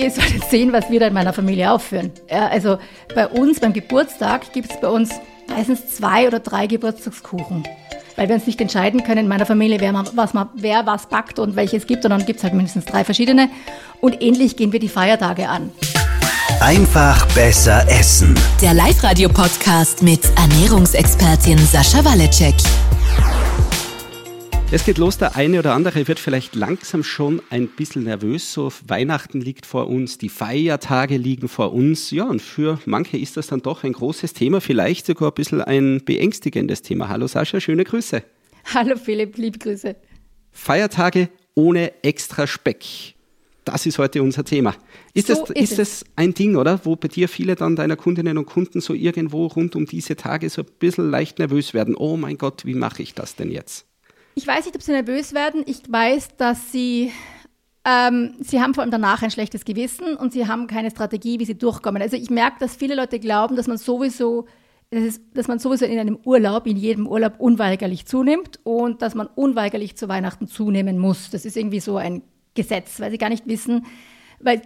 ihr solltet sehen, was wir da in meiner Familie aufführen. Ja, also bei uns beim Geburtstag gibt es bei uns meistens zwei oder drei Geburtstagskuchen. Weil wir uns nicht entscheiden können in meiner Familie, wer, was, wer was backt und welches gibt. Und dann gibt es halt mindestens drei verschiedene. Und ähnlich gehen wir die Feiertage an. Einfach besser essen. Der Live-Radio-Podcast mit Ernährungsexpertin Sascha Waleczek. Es geht los, der eine oder andere wird vielleicht langsam schon ein bisschen nervös. So Weihnachten liegt vor uns, die Feiertage liegen vor uns. Ja, und für manche ist das dann doch ein großes Thema, vielleicht sogar ein bisschen ein beängstigendes Thema. Hallo Sascha, schöne Grüße. Hallo Philipp, liebe Grüße. Feiertage ohne extra Speck. Das ist heute unser Thema. Ist, so das, ist, ist das ein Ding, oder? Wo bei dir viele dann deiner Kundinnen und Kunden so irgendwo rund um diese Tage so ein bisschen leicht nervös werden? Oh mein Gott, wie mache ich das denn jetzt? Ich weiß nicht, ob sie nervös werden. Ich weiß, dass sie, ähm, sie haben vor allem danach ein schlechtes Gewissen und sie haben keine Strategie, wie sie durchkommen. Also ich merke, dass viele Leute glauben, dass man sowieso, dass, es, dass man sowieso in einem Urlaub, in jedem Urlaub unweigerlich zunimmt und dass man unweigerlich zu Weihnachten zunehmen muss. Das ist irgendwie so ein Gesetz, weil sie gar nicht wissen, weil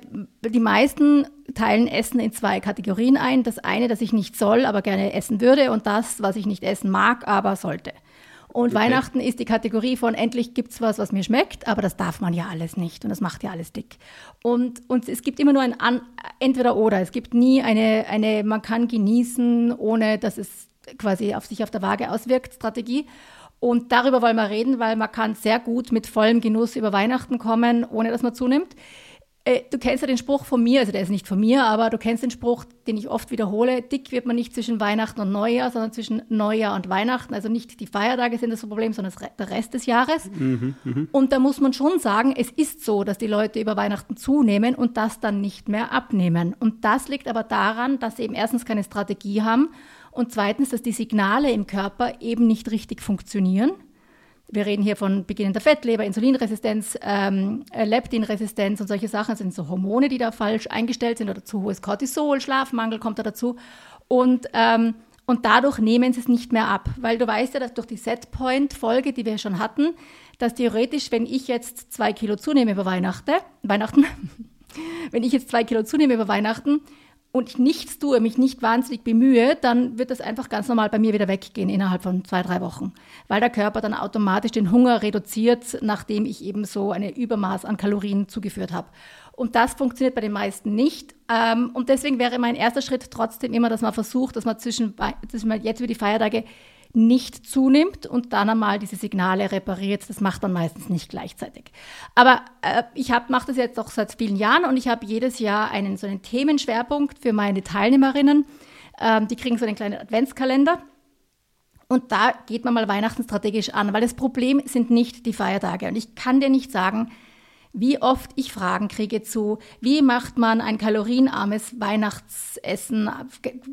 die meisten teilen Essen in zwei Kategorien ein. Das eine, das ich nicht soll, aber gerne essen würde und das, was ich nicht essen mag, aber sollte. Und okay. Weihnachten ist die Kategorie von endlich gibt es was, was mir schmeckt, aber das darf man ja alles nicht und das macht ja alles dick. Und, und es gibt immer nur ein An entweder oder. Es gibt nie eine, eine, man kann genießen, ohne dass es quasi auf sich auf der Waage auswirkt, Strategie. Und darüber wollen wir reden, weil man kann sehr gut mit vollem Genuss über Weihnachten kommen, ohne dass man zunimmt. Äh, du kennst ja den Spruch von mir, also der ist nicht von mir, aber du kennst den Spruch, den ich oft wiederhole, dick wird man nicht zwischen Weihnachten und Neujahr, sondern zwischen Neujahr und Weihnachten. Also nicht die Feiertage sind das Problem, sondern der Rest des Jahres. Mhm, mh. Und da muss man schon sagen, es ist so, dass die Leute über Weihnachten zunehmen und das dann nicht mehr abnehmen. Und das liegt aber daran, dass sie eben erstens keine Strategie haben und zweitens, dass die Signale im Körper eben nicht richtig funktionieren. Wir reden hier von beginnender Fettleber, Insulinresistenz, ähm, äh, Leptinresistenz und solche Sachen. Das sind so Hormone, die da falsch eingestellt sind oder zu hohes Cortisol, Schlafmangel kommt da dazu. Und, ähm, und dadurch nehmen sie es nicht mehr ab. Weil du weißt ja, dass durch die Setpoint-Folge, die wir schon hatten, dass theoretisch, wenn ich jetzt zwei Kilo zunehme über Weihnachten, Weihnachten, wenn ich jetzt zwei Kilo zunehme über Weihnachten, und ich nichts tue, mich nicht wahnsinnig bemühe, dann wird das einfach ganz normal bei mir wieder weggehen innerhalb von zwei, drei Wochen. Weil der Körper dann automatisch den Hunger reduziert, nachdem ich eben so eine Übermaß an Kalorien zugeführt habe. Und das funktioniert bei den meisten nicht. Ähm, und deswegen wäre mein erster Schritt trotzdem immer, dass man versucht, dass man zwischen, zwischen jetzt über die Feiertage nicht zunimmt und dann einmal diese Signale repariert. Das macht man meistens nicht gleichzeitig. Aber äh, ich mache das jetzt auch seit vielen Jahren und ich habe jedes Jahr einen so einen Themenschwerpunkt für meine Teilnehmerinnen. Ähm, die kriegen so einen kleinen Adventskalender. Und da geht man mal Weihnachten strategisch an, weil das Problem sind nicht die Feiertage. Und ich kann dir nicht sagen, wie oft ich Fragen kriege zu, wie macht man ein kalorienarmes Weihnachtsessen,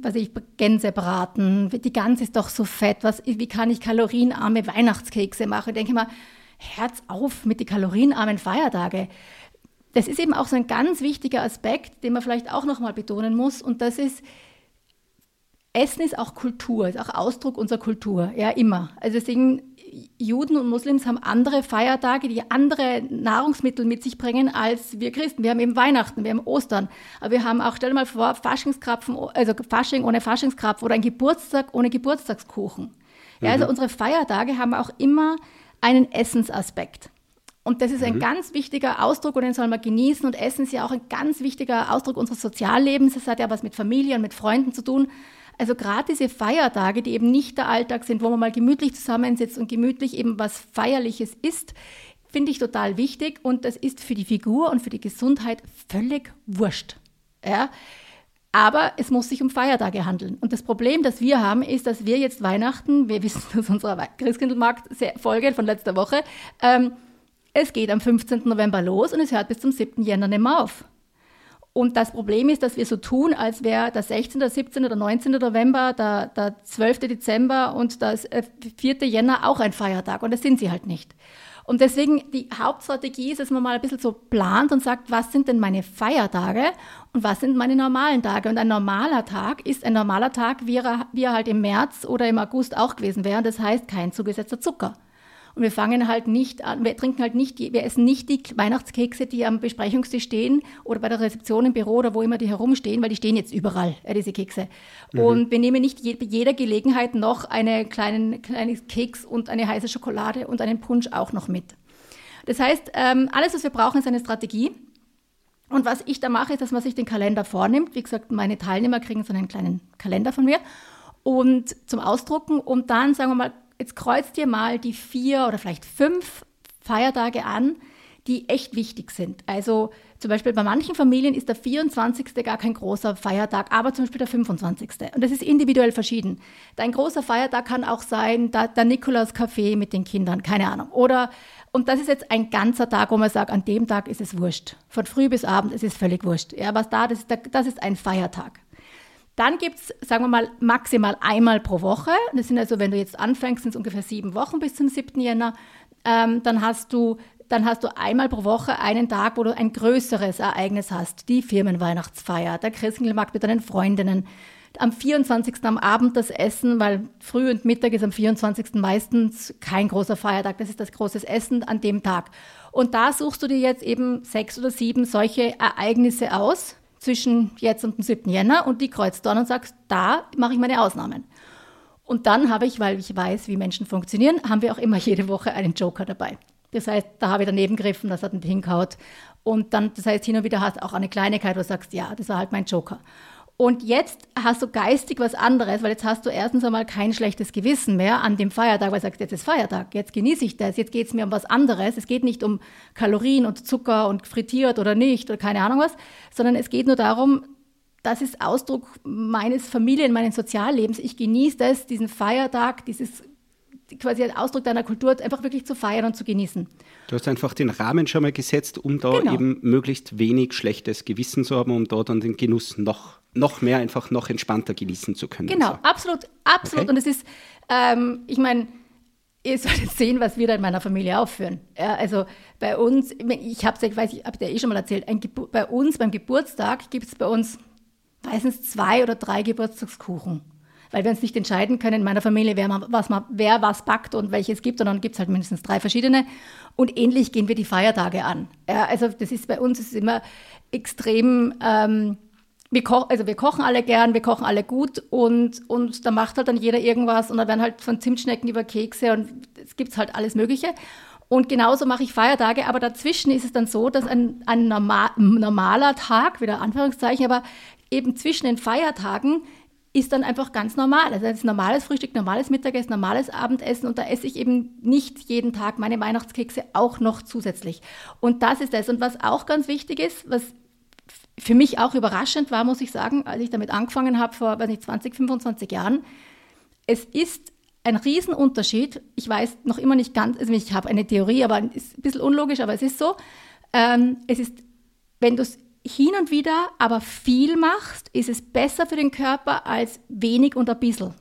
was ich Gänse braten, die Gans ist doch so fett, was, wie kann ich kalorienarme Weihnachtskekse machen? Ich denke mal, Herz auf mit den kalorienarmen Feiertage. Das ist eben auch so ein ganz wichtiger Aspekt, den man vielleicht auch nochmal betonen muss und das ist, Essen ist auch Kultur, ist auch Ausdruck unserer Kultur, ja, immer. Also deswegen Juden und Muslims haben andere Feiertage, die andere Nahrungsmittel mit sich bringen als wir Christen. Wir haben eben Weihnachten, wir haben Ostern, aber wir haben auch, stell dir mal vor, Faschingskrapfen, also Fasching ohne Faschingskrapfen oder ein Geburtstag ohne Geburtstagskuchen. Ja, also mhm. unsere Feiertage haben auch immer einen Essensaspekt. Und das ist ein mhm. ganz wichtiger Ausdruck und den soll man genießen. Und Essen ist ja auch ein ganz wichtiger Ausdruck unseres Soziallebens. Das hat ja was mit Familie und mit Freunden zu tun. Also gerade diese Feiertage, die eben nicht der Alltag sind, wo man mal gemütlich zusammensitzt und gemütlich eben was Feierliches isst, finde ich total wichtig und das ist für die Figur und für die Gesundheit völlig wurscht. Ja? Aber es muss sich um Feiertage handeln. Und das Problem, das wir haben, ist, dass wir jetzt Weihnachten, wir wissen aus unserer Christkindlmarkt-Folge von letzter Woche, ähm, es geht am 15. November los und es hört bis zum 7. Jänner nicht mehr auf. Und das Problem ist, dass wir so tun, als wäre der 16., der 17. oder 19. November, der, der 12. Dezember und der 4. Jänner auch ein Feiertag. Und das sind sie halt nicht. Und deswegen die Hauptstrategie ist, dass man mal ein bisschen so plant und sagt, was sind denn meine Feiertage und was sind meine normalen Tage? Und ein normaler Tag ist ein normaler Tag, wie er, wie er halt im März oder im August auch gewesen wäre. Das heißt kein zugesetzter Zucker. Und wir fangen halt nicht an, wir trinken halt nicht, wir essen nicht die Weihnachtskekse, die am Besprechungstisch stehen oder bei der Rezeption im Büro oder wo immer die herumstehen, weil die stehen jetzt überall, äh, diese Kekse. Mhm. Und wir nehmen nicht je, bei jeder Gelegenheit noch einen kleinen, kleinen Keks und eine heiße Schokolade und einen Punsch auch noch mit. Das heißt, ähm, alles, was wir brauchen, ist eine Strategie. Und was ich da mache, ist, dass man sich den Kalender vornimmt. Wie gesagt, meine Teilnehmer kriegen so einen kleinen Kalender von mir und zum Ausdrucken und dann sagen wir mal, jetzt kreuzt dir mal die vier oder vielleicht fünf Feiertage an, die echt wichtig sind. Also zum Beispiel bei manchen Familien ist der 24. gar kein großer Feiertag, aber zum Beispiel der 25. Und das ist individuell verschieden. Dein großer Feiertag kann auch sein, der, der Nikolaus Café mit den Kindern, keine Ahnung. Oder, und das ist jetzt ein ganzer Tag, wo man sagt, an dem Tag ist es wurscht. Von früh bis abend ist es völlig wurscht. Ja, was da, das ist, das ist ein Feiertag. Dann gibt es, sagen wir mal, maximal einmal pro Woche. Das sind also, wenn du jetzt anfängst, sind es ungefähr sieben Wochen bis zum 7. Jänner. Ähm, dann hast du dann hast du einmal pro Woche einen Tag, wo du ein größeres Ereignis hast. Die Firmenweihnachtsfeier, der Christkindlmarkt mit deinen Freundinnen. Am 24. am Abend das Essen, weil früh und Mittag ist am 24. meistens kein großer Feiertag. Das ist das große Essen an dem Tag. Und da suchst du dir jetzt eben sechs oder sieben solche Ereignisse aus, zwischen jetzt und dem 7. Jänner und die kreuzt du an und sagst, da mache ich meine Ausnahmen. Und dann habe ich, weil ich weiß, wie Menschen funktionieren, haben wir auch immer jede Woche einen Joker dabei. Das heißt, da habe ich daneben gegriffen, das hat nicht hinkaut. Und dann, das heißt, hin und wieder hast du auch eine Kleinigkeit, wo du sagst, ja, das war halt mein Joker. Und jetzt hast du geistig was anderes, weil jetzt hast du erstens einmal kein schlechtes Gewissen mehr an dem Feiertag, weil du sagst, jetzt ist Feiertag, jetzt genieße ich das, jetzt geht es mir um was anderes. Es geht nicht um Kalorien und Zucker und frittiert oder nicht oder keine Ahnung was, sondern es geht nur darum, das ist Ausdruck meines Familien, meines Soziallebens. Ich genieße das, diesen Feiertag, dieses quasi ein Ausdruck deiner Kultur, einfach wirklich zu feiern und zu genießen. Du hast einfach den Rahmen schon mal gesetzt, um da genau. eben möglichst wenig schlechtes Gewissen zu haben, um da dann den Genuss noch, noch mehr, einfach noch entspannter genießen zu können. Genau, so. absolut, absolut. Okay. Und es ist, ähm, ich meine, ihr solltet sehen, was wir da in meiner Familie aufführen. Ja, also bei uns, ich habe es, weiß ich, habe dir eh schon mal erzählt, bei uns beim Geburtstag gibt es bei uns meistens zwei oder drei Geburtstagskuchen weil wir uns nicht entscheiden können in meiner Familie, wer, was, wer was backt und welches gibt. Und dann gibt es halt mindestens drei verschiedene. Und ähnlich gehen wir die Feiertage an. Ja, also das ist bei uns ist immer extrem. Ähm, wir, ko also wir kochen alle gern, wir kochen alle gut und, und da macht halt dann jeder irgendwas und dann werden halt von Zimtschnecken über Kekse und es gibt halt alles Mögliche. Und genauso mache ich Feiertage, aber dazwischen ist es dann so, dass ein, ein normal, normaler Tag, wieder Anführungszeichen, aber eben zwischen den Feiertagen ist dann einfach ganz normal. Also das normales Frühstück, normales Mittagessen, normales Abendessen und da esse ich eben nicht jeden Tag meine Weihnachtskekse auch noch zusätzlich. Und das ist es. Und was auch ganz wichtig ist, was für mich auch überraschend war, muss ich sagen, als ich damit angefangen habe vor, weiß nicht, 20, 25 Jahren, es ist ein Riesenunterschied. Ich weiß noch immer nicht ganz, also ich habe eine Theorie, aber ist ein bisschen unlogisch, aber es ist so. Ähm, es ist, wenn du es hin und wieder aber viel machst, ist es besser für den Körper als wenig und ein bisschen.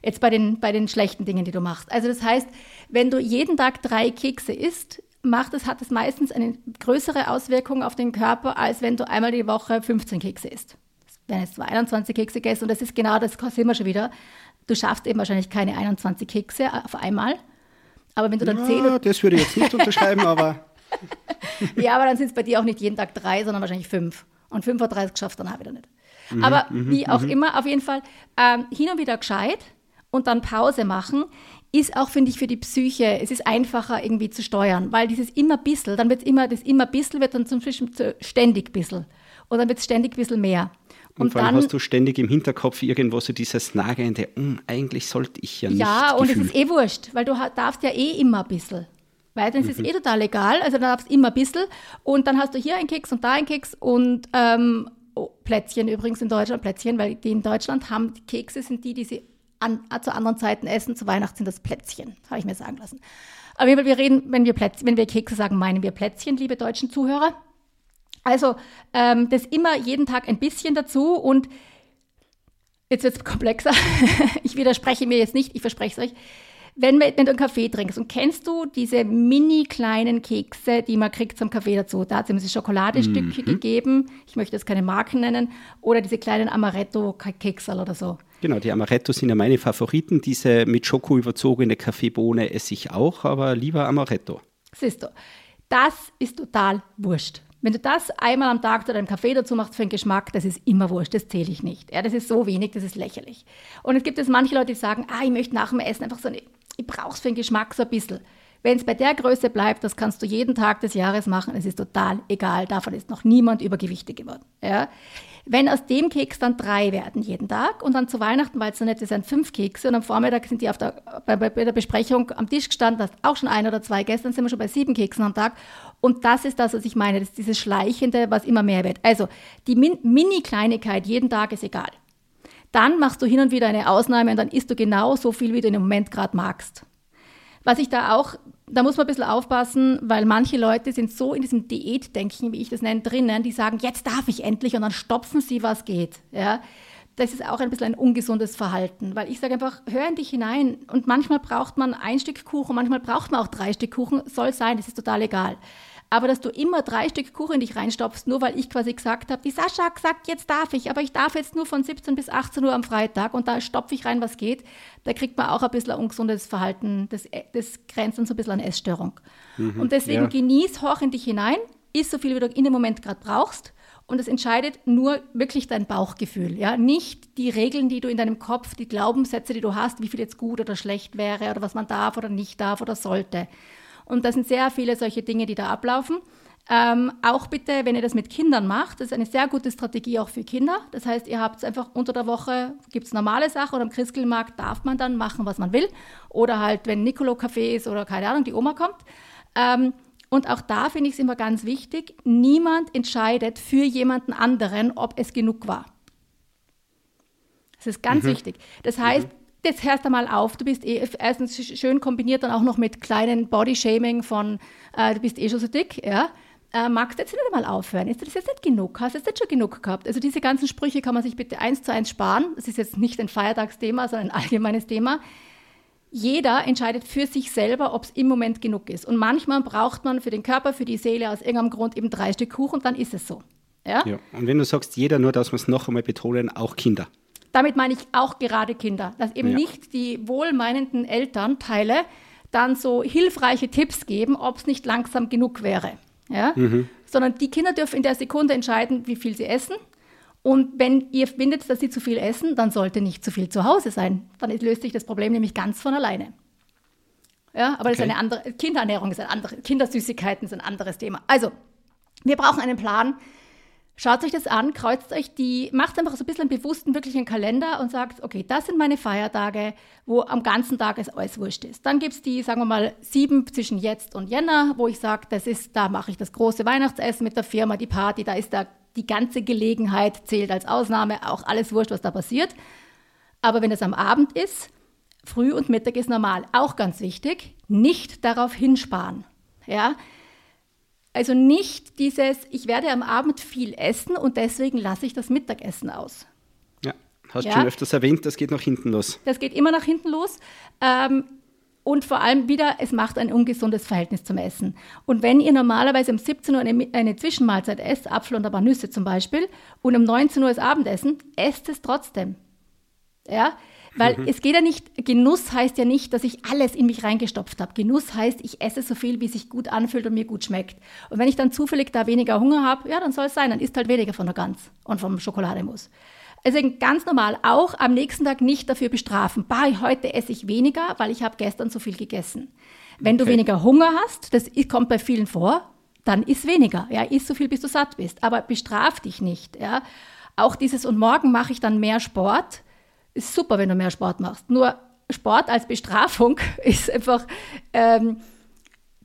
Jetzt bei den, bei den schlechten Dingen, die du machst. Also das heißt, wenn du jeden Tag drei Kekse isst, macht es, hat es meistens eine größere Auswirkung auf den Körper, als wenn du einmal die Woche 15 Kekse isst. Wenn jetzt 21 Kekse gegessen und das ist genau das, sehen wir schon wieder. Du schaffst eben wahrscheinlich keine 21 Kekse auf einmal. Aber wenn du dann ja, 10. Das würde ich jetzt nicht unterschreiben, aber. ja, aber dann sind es bei dir auch nicht jeden Tag drei, sondern wahrscheinlich fünf. Und 35 geschafft dann auch wieder nicht. Mhm, aber mhm, wie auch mhm. immer, auf jeden Fall ähm, hin und wieder gescheit und dann Pause machen, ist auch, finde ich, für die Psyche, es ist einfacher irgendwie zu steuern, weil dieses immer bissel, dann wird immer, das immer bissel wird dann zum Beispiel ständig bissel. Und dann wird es ständig bissel mehr. Und, und vor allem dann, hast du ständig im Hinterkopf irgendwo so dieses nagende, hm, eigentlich sollte ich ja nicht. Ja, und Gefühl. es ist eh wurscht, weil du darfst ja eh immer ein bisschen. Weil dann ist es mhm. eh total egal. Also dann darfst du immer ein bisschen. Und dann hast du hier einen Keks und da einen Keks und ähm, oh, Plätzchen übrigens in Deutschland, Plätzchen, weil die in Deutschland haben, die Kekse sind die, die sie an, zu anderen Zeiten essen. Zu Weihnachten sind das Plätzchen, habe ich mir sagen lassen. Aber wir reden, wenn wir, Plätzchen, wenn wir Kekse sagen, meinen wir Plätzchen, liebe deutschen Zuhörer. Also ähm, das immer jeden Tag ein bisschen dazu und jetzt wird es komplexer. ich widerspreche mir jetzt nicht, ich verspreche es euch wenn, wenn du einen Kaffee trinkst und kennst du diese mini kleinen Kekse, die man kriegt zum Kaffee dazu, da hat es immer diese Schokoladestücke mhm. gegeben, ich möchte jetzt keine Marken nennen, oder diese kleinen Amaretto-Keksel oder so. Genau, die Amaretto sind ja meine Favoriten. Diese mit Schoko überzogene Kaffeebohne esse ich auch, aber lieber Amaretto. Siehst du, das ist total wurscht. Wenn du das einmal am Tag zu deinem Kaffee dazu machst für den Geschmack, das ist immer wurscht, das zähle ich nicht. Ja, das ist so wenig, das ist lächerlich. Und es gibt es manche Leute, die sagen, ah, ich möchte nach dem Essen einfach so eine, ich brauche es für den Geschmack so ein bisschen. Wenn es bei der Größe bleibt, das kannst du jeden Tag des Jahres machen, es ist total egal, davon ist noch niemand übergewichtig geworden. Ja? Wenn aus dem Keks dann drei werden jeden Tag und dann zu Weihnachten, weil es so nett ist, sind fünf Kekse und am Vormittag sind die auf der, bei, bei der Besprechung am Tisch gestanden, hast auch schon ein oder zwei, gestern sind wir schon bei sieben Keksen am Tag und das ist das, was ich meine, das ist dieses Schleichende, was immer mehr wird. Also die Min Mini-Kleinigkeit jeden Tag ist egal. Dann machst du hin und wieder eine Ausnahme und dann isst du genau so viel, wie du im Moment gerade magst. Was ich da auch, da muss man ein bisschen aufpassen, weil manche Leute sind so in diesem Diätdenken, wie ich das nenne, drinnen, die sagen, jetzt darf ich endlich und dann stopfen sie, was geht. Ja? Das ist auch ein bisschen ein ungesundes Verhalten, weil ich sage einfach, hör in dich hinein und manchmal braucht man ein Stück Kuchen, manchmal braucht man auch drei Stück Kuchen, soll sein, das ist total egal. Aber dass du immer drei Stück Kuchen in dich reinstopfst, nur weil ich quasi gesagt habe, die Sascha hat gesagt, jetzt darf ich, aber ich darf jetzt nur von 17 bis 18 Uhr am Freitag und da stopfe ich rein, was geht, da kriegt man auch ein bisschen ein ungesundes Verhalten, das, das grenzt dann so ein bisschen an Essstörung. Mhm, und deswegen ja. genieß, horch in dich hinein, iss so viel, wie du in dem Moment gerade brauchst und es entscheidet nur wirklich dein Bauchgefühl, ja, nicht die Regeln, die du in deinem Kopf, die Glaubenssätze, die du hast, wie viel jetzt gut oder schlecht wäre oder was man darf oder nicht darf oder sollte. Und da sind sehr viele solche Dinge, die da ablaufen. Ähm, auch bitte, wenn ihr das mit Kindern macht, das ist eine sehr gute Strategie auch für Kinder. Das heißt, ihr habt einfach unter der Woche, gibt es normale Sachen oder am Christkindlmarkt darf man dann machen, was man will. Oder halt, wenn Nicolo Café ist oder keine Ahnung, die Oma kommt. Ähm, und auch da finde ich es immer ganz wichtig, niemand entscheidet für jemanden anderen, ob es genug war. Das ist ganz mhm. wichtig. Das heißt, mhm jetzt hörst du mal auf, du bist eh, erstens schön kombiniert dann auch noch mit kleinen Bodyshaming von, äh, du bist eh schon so dick, ja. Äh, magst du jetzt nicht mal aufhören? Ist das jetzt nicht genug? Hast du jetzt nicht schon genug gehabt? Also diese ganzen Sprüche kann man sich bitte eins zu eins sparen. Das ist jetzt nicht ein Feiertagsthema, sondern ein allgemeines Thema. Jeder entscheidet für sich selber, ob es im Moment genug ist. Und manchmal braucht man für den Körper, für die Seele aus irgendeinem Grund eben drei Stück Kuchen und dann ist es so. Ja? ja. Und wenn du sagst, jeder, nur dass wir es noch einmal betonen, auch Kinder. Damit meine ich auch gerade Kinder, dass eben ja. nicht die wohlmeinenden Elternteile dann so hilfreiche Tipps geben, ob es nicht langsam genug wäre. Ja? Mhm. Sondern die Kinder dürfen in der Sekunde entscheiden, wie viel sie essen. Und wenn ihr findet, dass sie zu viel essen, dann sollte nicht zu viel zu Hause sein. Dann löst sich das Problem nämlich ganz von alleine. Ja, aber okay. das ist eine andere, Kinderernährung ist ein anderes, Kindersüßigkeiten ist ein anderes Thema. Also, wir brauchen einen Plan, Schaut euch das an, kreuzt euch die, macht einfach so ein bisschen einen bewussten, wirklichen Kalender und sagt, okay, das sind meine Feiertage, wo am ganzen Tag es alles wurscht ist. Dann gibt es die, sagen wir mal, sieben zwischen jetzt und Jänner, wo ich sage, das ist, da mache ich das große Weihnachtsessen mit der Firma, die Party, da ist da die ganze Gelegenheit, zählt als Ausnahme, auch alles wurscht, was da passiert. Aber wenn es am Abend ist, früh und Mittag ist normal. Auch ganz wichtig, nicht darauf hinsparen. Ja, also nicht dieses, ich werde am Abend viel essen und deswegen lasse ich das Mittagessen aus. Ja, hast ja. schon öfters erwähnt, das geht nach hinten los. Das geht immer nach hinten los. Ähm, und vor allem wieder, es macht ein ungesundes Verhältnis zum Essen. Und wenn ihr normalerweise um 17 Uhr eine, eine Zwischenmahlzeit esst, Apfel und ein paar Nüsse zum Beispiel, und um 19 Uhr ist Abendessen, esst es trotzdem. Ja, weil mhm. es geht ja nicht, Genuss heißt ja nicht, dass ich alles in mich reingestopft habe. Genuss heißt, ich esse so viel, wie es sich gut anfühlt und mir gut schmeckt. Und wenn ich dann zufällig da weniger Hunger habe, ja, dann soll es sein, dann isst halt weniger von der Gans und vom Schokolademus. Also ganz normal, auch am nächsten Tag nicht dafür bestrafen. Bah, heute esse ich weniger, weil ich habe gestern so viel gegessen. Wenn okay. du weniger Hunger hast, das kommt bei vielen vor, dann isst weniger. Ja, isst so viel, bis du satt bist. Aber bestraf dich nicht. Ja. Auch dieses und morgen mache ich dann mehr Sport ist super, wenn du mehr Sport machst. Nur Sport als Bestrafung ist einfach, ähm,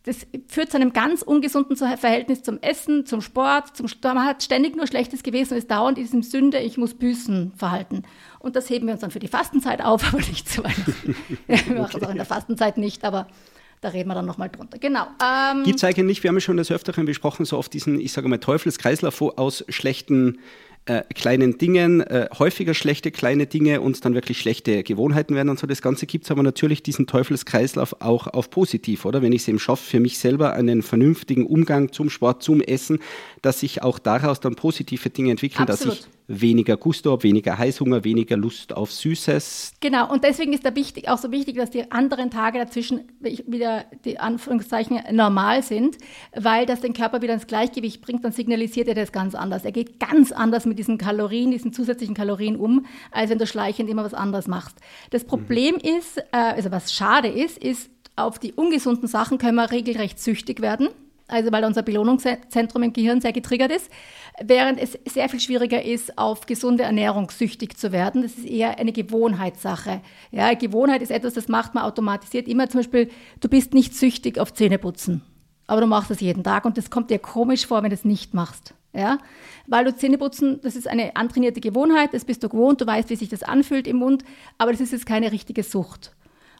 das führt zu einem ganz ungesunden Verhältnis zum Essen, zum Sport, zum man hat ständig nur Schlechtes gewesen und ist dauernd in diesem Sünde, ich muss büßen Verhalten. Und das heben wir uns dann für die Fastenzeit auf, aber nicht zu Weihnachten. wir machen das auch in der Fastenzeit nicht, aber da reden wir dann nochmal drunter. Genau. Ähm, Gibt es eigentlich, wir haben ja schon des Öfteren besprochen, so oft diesen, ich sage mal, Teufelskreislauf aus schlechten äh, kleinen Dingen, äh, häufiger schlechte kleine Dinge und dann wirklich schlechte Gewohnheiten werden und so. Das Ganze gibt es aber natürlich diesen Teufelskreislauf auch auf positiv, oder? Wenn ich es eben schaffe, für mich selber einen vernünftigen Umgang zum Sport, zum Essen, dass sich auch daraus dann positive Dinge entwickeln, Absolut. dass ich weniger Gusto weniger Heißhunger, weniger Lust auf Süßes. Genau, und deswegen ist da wichtig, auch so wichtig, dass die anderen Tage dazwischen wieder die Anführungszeichen normal sind, weil das den Körper wieder ins Gleichgewicht bringt, dann signalisiert er das ganz anders. Er geht ganz anders mit diesen Kalorien, diesen zusätzlichen Kalorien um, als wenn du schleichend immer was anderes machst. Das Problem mhm. ist, äh, also was schade ist, ist, auf die ungesunden Sachen können wir regelrecht süchtig werden also weil unser Belohnungszentrum im Gehirn sehr getriggert ist, während es sehr viel schwieriger ist, auf gesunde Ernährung süchtig zu werden. Das ist eher eine Gewohnheitssache. Ja, Gewohnheit ist etwas, das macht man automatisiert. Immer zum Beispiel, du bist nicht süchtig auf Zähneputzen, aber du machst das jeden Tag und das kommt dir komisch vor, wenn du es nicht machst. Ja? Weil du Zähneputzen, das ist eine antrainierte Gewohnheit, das bist du gewohnt, du weißt, wie sich das anfühlt im Mund, aber das ist jetzt keine richtige Sucht.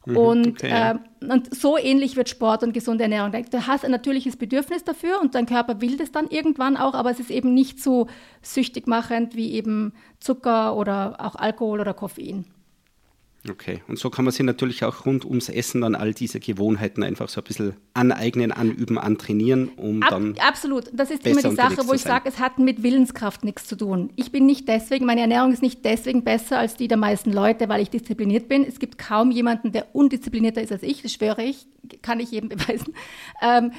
Mhm, und, okay. äh, und so ähnlich wird Sport und gesunde Ernährung. Du hast ein natürliches Bedürfnis dafür und dein Körper will das dann irgendwann auch, aber es ist eben nicht so süchtig machend wie eben Zucker oder auch Alkohol oder Koffein. Okay, und so kann man sich natürlich auch rund ums Essen dann all diese Gewohnheiten einfach so ein bisschen aneignen, anüben, antrainieren, um Ab, dann. Absolut, das ist immer die Sache, wo ich sage, es hat mit Willenskraft nichts zu tun. Ich bin nicht deswegen, meine Ernährung ist nicht deswegen besser als die der meisten Leute, weil ich diszipliniert bin. Es gibt kaum jemanden, der undisziplinierter ist als ich, das schwöre ich, kann ich jedem beweisen. Ähm,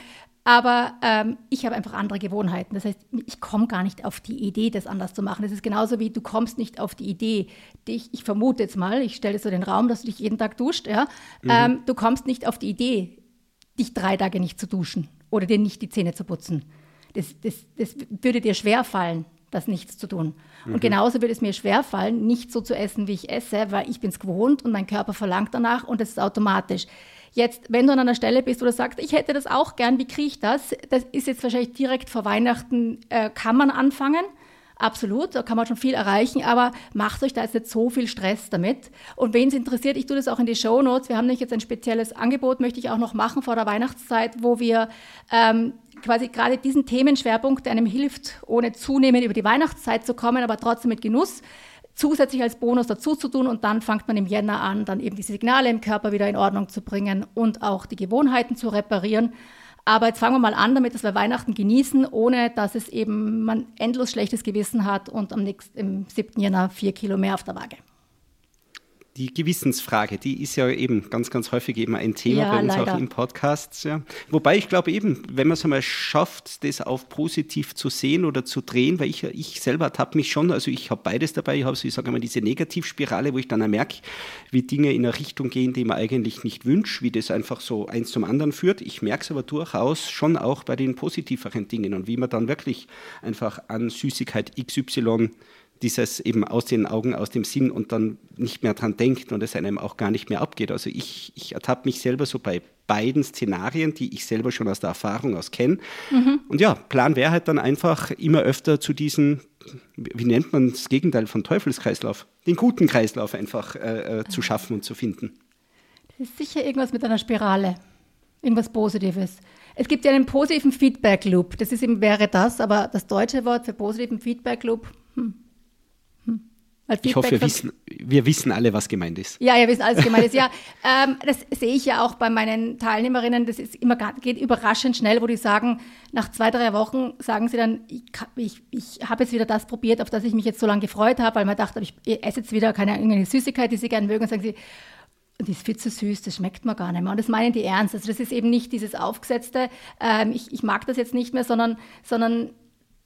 aber ähm, ich habe einfach andere Gewohnheiten. Das heißt, ich komme gar nicht auf die Idee, das anders zu machen. Das ist genauso wie du kommst nicht auf die Idee, dich, ich vermute jetzt mal, ich stelle so den Raum, dass du dich jeden Tag duscht, ja. Mhm. Ähm, du kommst nicht auf die Idee, dich drei Tage nicht zu duschen oder dir nicht die Zähne zu putzen. Das, das, das würde dir schwer fallen, das nichts zu tun. Mhm. Und genauso würde es mir schwer fallen, nicht so zu essen, wie ich esse, weil ich bin es gewohnt und mein Körper verlangt danach und das ist automatisch. Jetzt, wenn du an einer Stelle bist, wo du sagst, ich hätte das auch gern, wie kriege ich das? Das ist jetzt wahrscheinlich direkt vor Weihnachten, äh, kann man anfangen. Absolut, da kann man schon viel erreichen, aber macht euch da jetzt nicht so viel Stress damit. Und wen es interessiert, ich tue das auch in die Show Notes. Wir haben nämlich jetzt ein spezielles Angebot, möchte ich auch noch machen vor der Weihnachtszeit, wo wir ähm, quasi gerade diesen Themenschwerpunkt, der einem hilft, ohne zunehmend über die Weihnachtszeit zu kommen, aber trotzdem mit Genuss, zusätzlich als Bonus dazu zu tun und dann fängt man im Jänner an, dann eben die Signale im Körper wieder in Ordnung zu bringen und auch die Gewohnheiten zu reparieren. Aber jetzt fangen wir mal an damit, dass wir Weihnachten genießen, ohne dass es eben man endlos schlechtes Gewissen hat und am nächsten, im 7. Jänner vier Kilo mehr auf der Waage die Gewissensfrage, die ist ja eben ganz, ganz häufig eben ein Thema ja, bei uns leider. auch im Podcast. Ja. Wobei ich glaube eben, wenn man es einmal schafft, das auf positiv zu sehen oder zu drehen, weil ich, ich selber habe mich schon, also ich habe beides dabei, ich habe so, ich sage mal, diese Negativspirale, wo ich dann merke, wie Dinge in eine Richtung gehen, die man eigentlich nicht wünscht, wie das einfach so eins zum anderen führt. Ich merke es aber durchaus schon auch bei den positiveren Dingen und wie man dann wirklich einfach an Süßigkeit XY dieses eben aus den Augen, aus dem Sinn und dann nicht mehr dran denkt und es einem auch gar nicht mehr abgeht. Also ich, ich ertappe mich selber so bei beiden Szenarien, die ich selber schon aus der Erfahrung aus kenne. Mhm. Und ja, Plan wäre halt dann einfach immer öfter zu diesen, wie nennt man das Gegenteil von Teufelskreislauf, den guten Kreislauf einfach äh, äh, zu schaffen und zu finden. Das ist sicher irgendwas mit einer Spirale, irgendwas Positives. Es gibt ja einen positiven Feedback Loop, das ist eben, wäre das, aber das deutsche Wort für positiven Feedback Loop, hm, ich hoffe, wir wissen, wir wissen alle, was gemeint ist. Ja, wir wissen alles gemeint ist. Ja, ähm, das sehe ich ja auch bei meinen Teilnehmerinnen. Das ist immer, geht überraschend schnell, wo die sagen, nach zwei, drei Wochen sagen sie dann, ich, ich, ich habe jetzt wieder das probiert, auf das ich mich jetzt so lange gefreut habe, weil man dachte, ich esse jetzt wieder keine irgendeine Süßigkeit, die sie gerne mögen. Und sagen sie, die ist viel zu süß, das schmeckt mir gar nicht mehr. Und das meinen die ernst. Also das ist eben nicht dieses Aufgesetzte, ähm, ich, ich mag das jetzt nicht mehr, sondern, sondern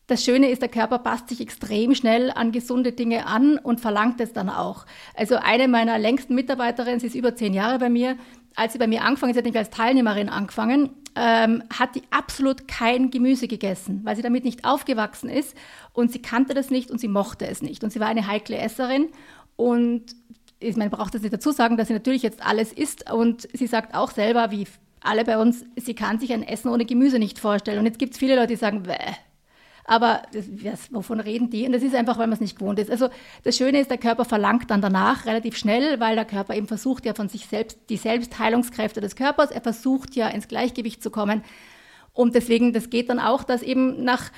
das Schöne ist, der Körper passt sich extrem schnell an gesunde Dinge an und verlangt es dann auch. Also eine meiner längsten Mitarbeiterinnen, sie ist über zehn Jahre bei mir, als sie bei mir angefangen, sie hat nämlich als Teilnehmerin angefangen, ähm, hat die absolut kein Gemüse gegessen, weil sie damit nicht aufgewachsen ist und sie kannte das nicht und sie mochte es nicht. Und sie war eine heikle Esserin und ich meine, braucht das nicht dazu sagen, dass sie natürlich jetzt alles isst und sie sagt auch selber, wie alle bei uns, sie kann sich ein Essen ohne Gemüse nicht vorstellen. Und jetzt gibt es viele Leute, die sagen, Bäh, aber das, wovon reden die? Und das ist einfach, weil man es nicht gewohnt ist. Also das Schöne ist, der Körper verlangt dann danach relativ schnell, weil der Körper eben versucht ja von sich selbst, die Selbstheilungskräfte des Körpers, er versucht ja ins Gleichgewicht zu kommen. Und deswegen, das geht dann auch, dass eben nach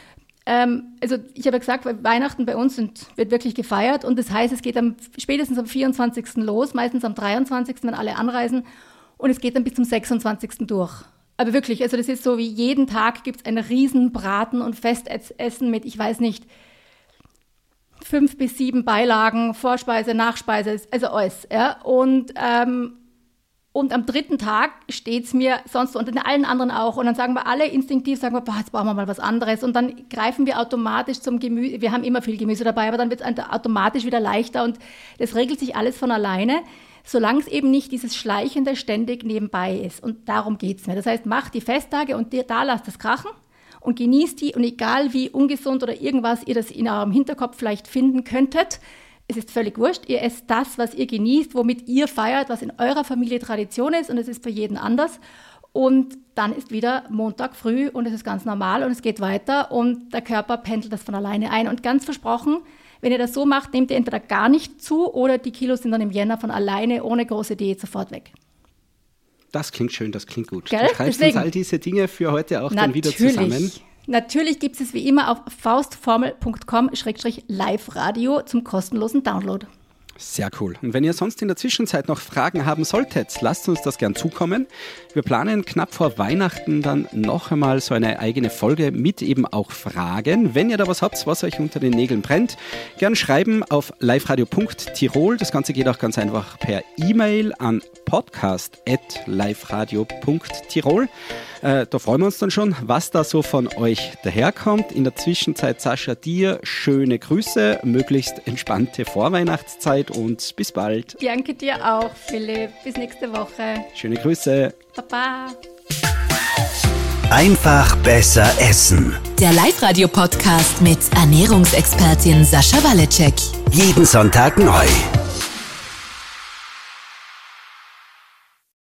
ähm, also ich habe ja gesagt, Weihnachten bei uns sind, wird wirklich gefeiert und das heißt, es geht am, spätestens am 24. los, meistens am 23., wenn alle anreisen und es geht dann bis zum 26. durch. Aber wirklich, also das ist so wie jeden Tag gibt es einen riesen Braten und Festessen mit, ich weiß nicht, fünf bis sieben Beilagen, Vorspeise, Nachspeise, also alles. Ja? Und, ähm, und am dritten Tag steht es mir sonst und in allen anderen auch. Und dann sagen wir alle instinktiv, sagen wir, boah, jetzt brauchen wir mal was anderes. Und dann greifen wir automatisch zum Gemüse. Wir haben immer viel Gemüse dabei, aber dann wird es automatisch wieder leichter und das regelt sich alles von alleine, solange es eben nicht dieses Schleichende ständig nebenbei ist. Und darum geht es mir. Das heißt, mach die Festtage und da lasst es krachen und genießt die. Und egal wie ungesund oder irgendwas ihr das in eurem Hinterkopf vielleicht finden könntet, es ist völlig wurscht. Ihr esst das, was ihr genießt, womit ihr feiert, was in eurer Familie Tradition ist und es ist für jeden anders. Und dann ist wieder Montag früh und es ist ganz normal und es geht weiter und der Körper pendelt das von alleine ein. Und ganz versprochen, wenn ihr das so macht, nehmt ihr entweder gar nicht zu oder die Kilos sind dann im Jänner von alleine ohne große Diät sofort weg. Das klingt schön, das klingt gut. Gell? Du schreibst uns all diese Dinge für heute auch Natürlich. dann wieder zusammen. Natürlich gibt es wie immer auf faustformel.com-live-radio zum kostenlosen Download. Sehr cool. Und wenn ihr sonst in der Zwischenzeit noch Fragen haben solltet, lasst uns das gern zukommen. Wir planen knapp vor Weihnachten dann noch einmal so eine eigene Folge mit eben auch Fragen. Wenn ihr da was habt, was euch unter den Nägeln brennt, gern schreiben auf liveradio.tirol. Das Ganze geht auch ganz einfach per E-Mail an podcast.liveradio.tirol. Äh, da freuen wir uns dann schon, was da so von euch daherkommt. In der Zwischenzeit, Sascha, dir schöne Grüße, möglichst entspannte Vorweihnachtszeit und bis bald. Danke dir auch, Philipp. Bis nächste Woche. Schöne Grüße. Baba. Einfach besser essen. Der Live-Radio-Podcast mit Ernährungsexpertin Sascha Waleczek. Jeden Sonntag neu.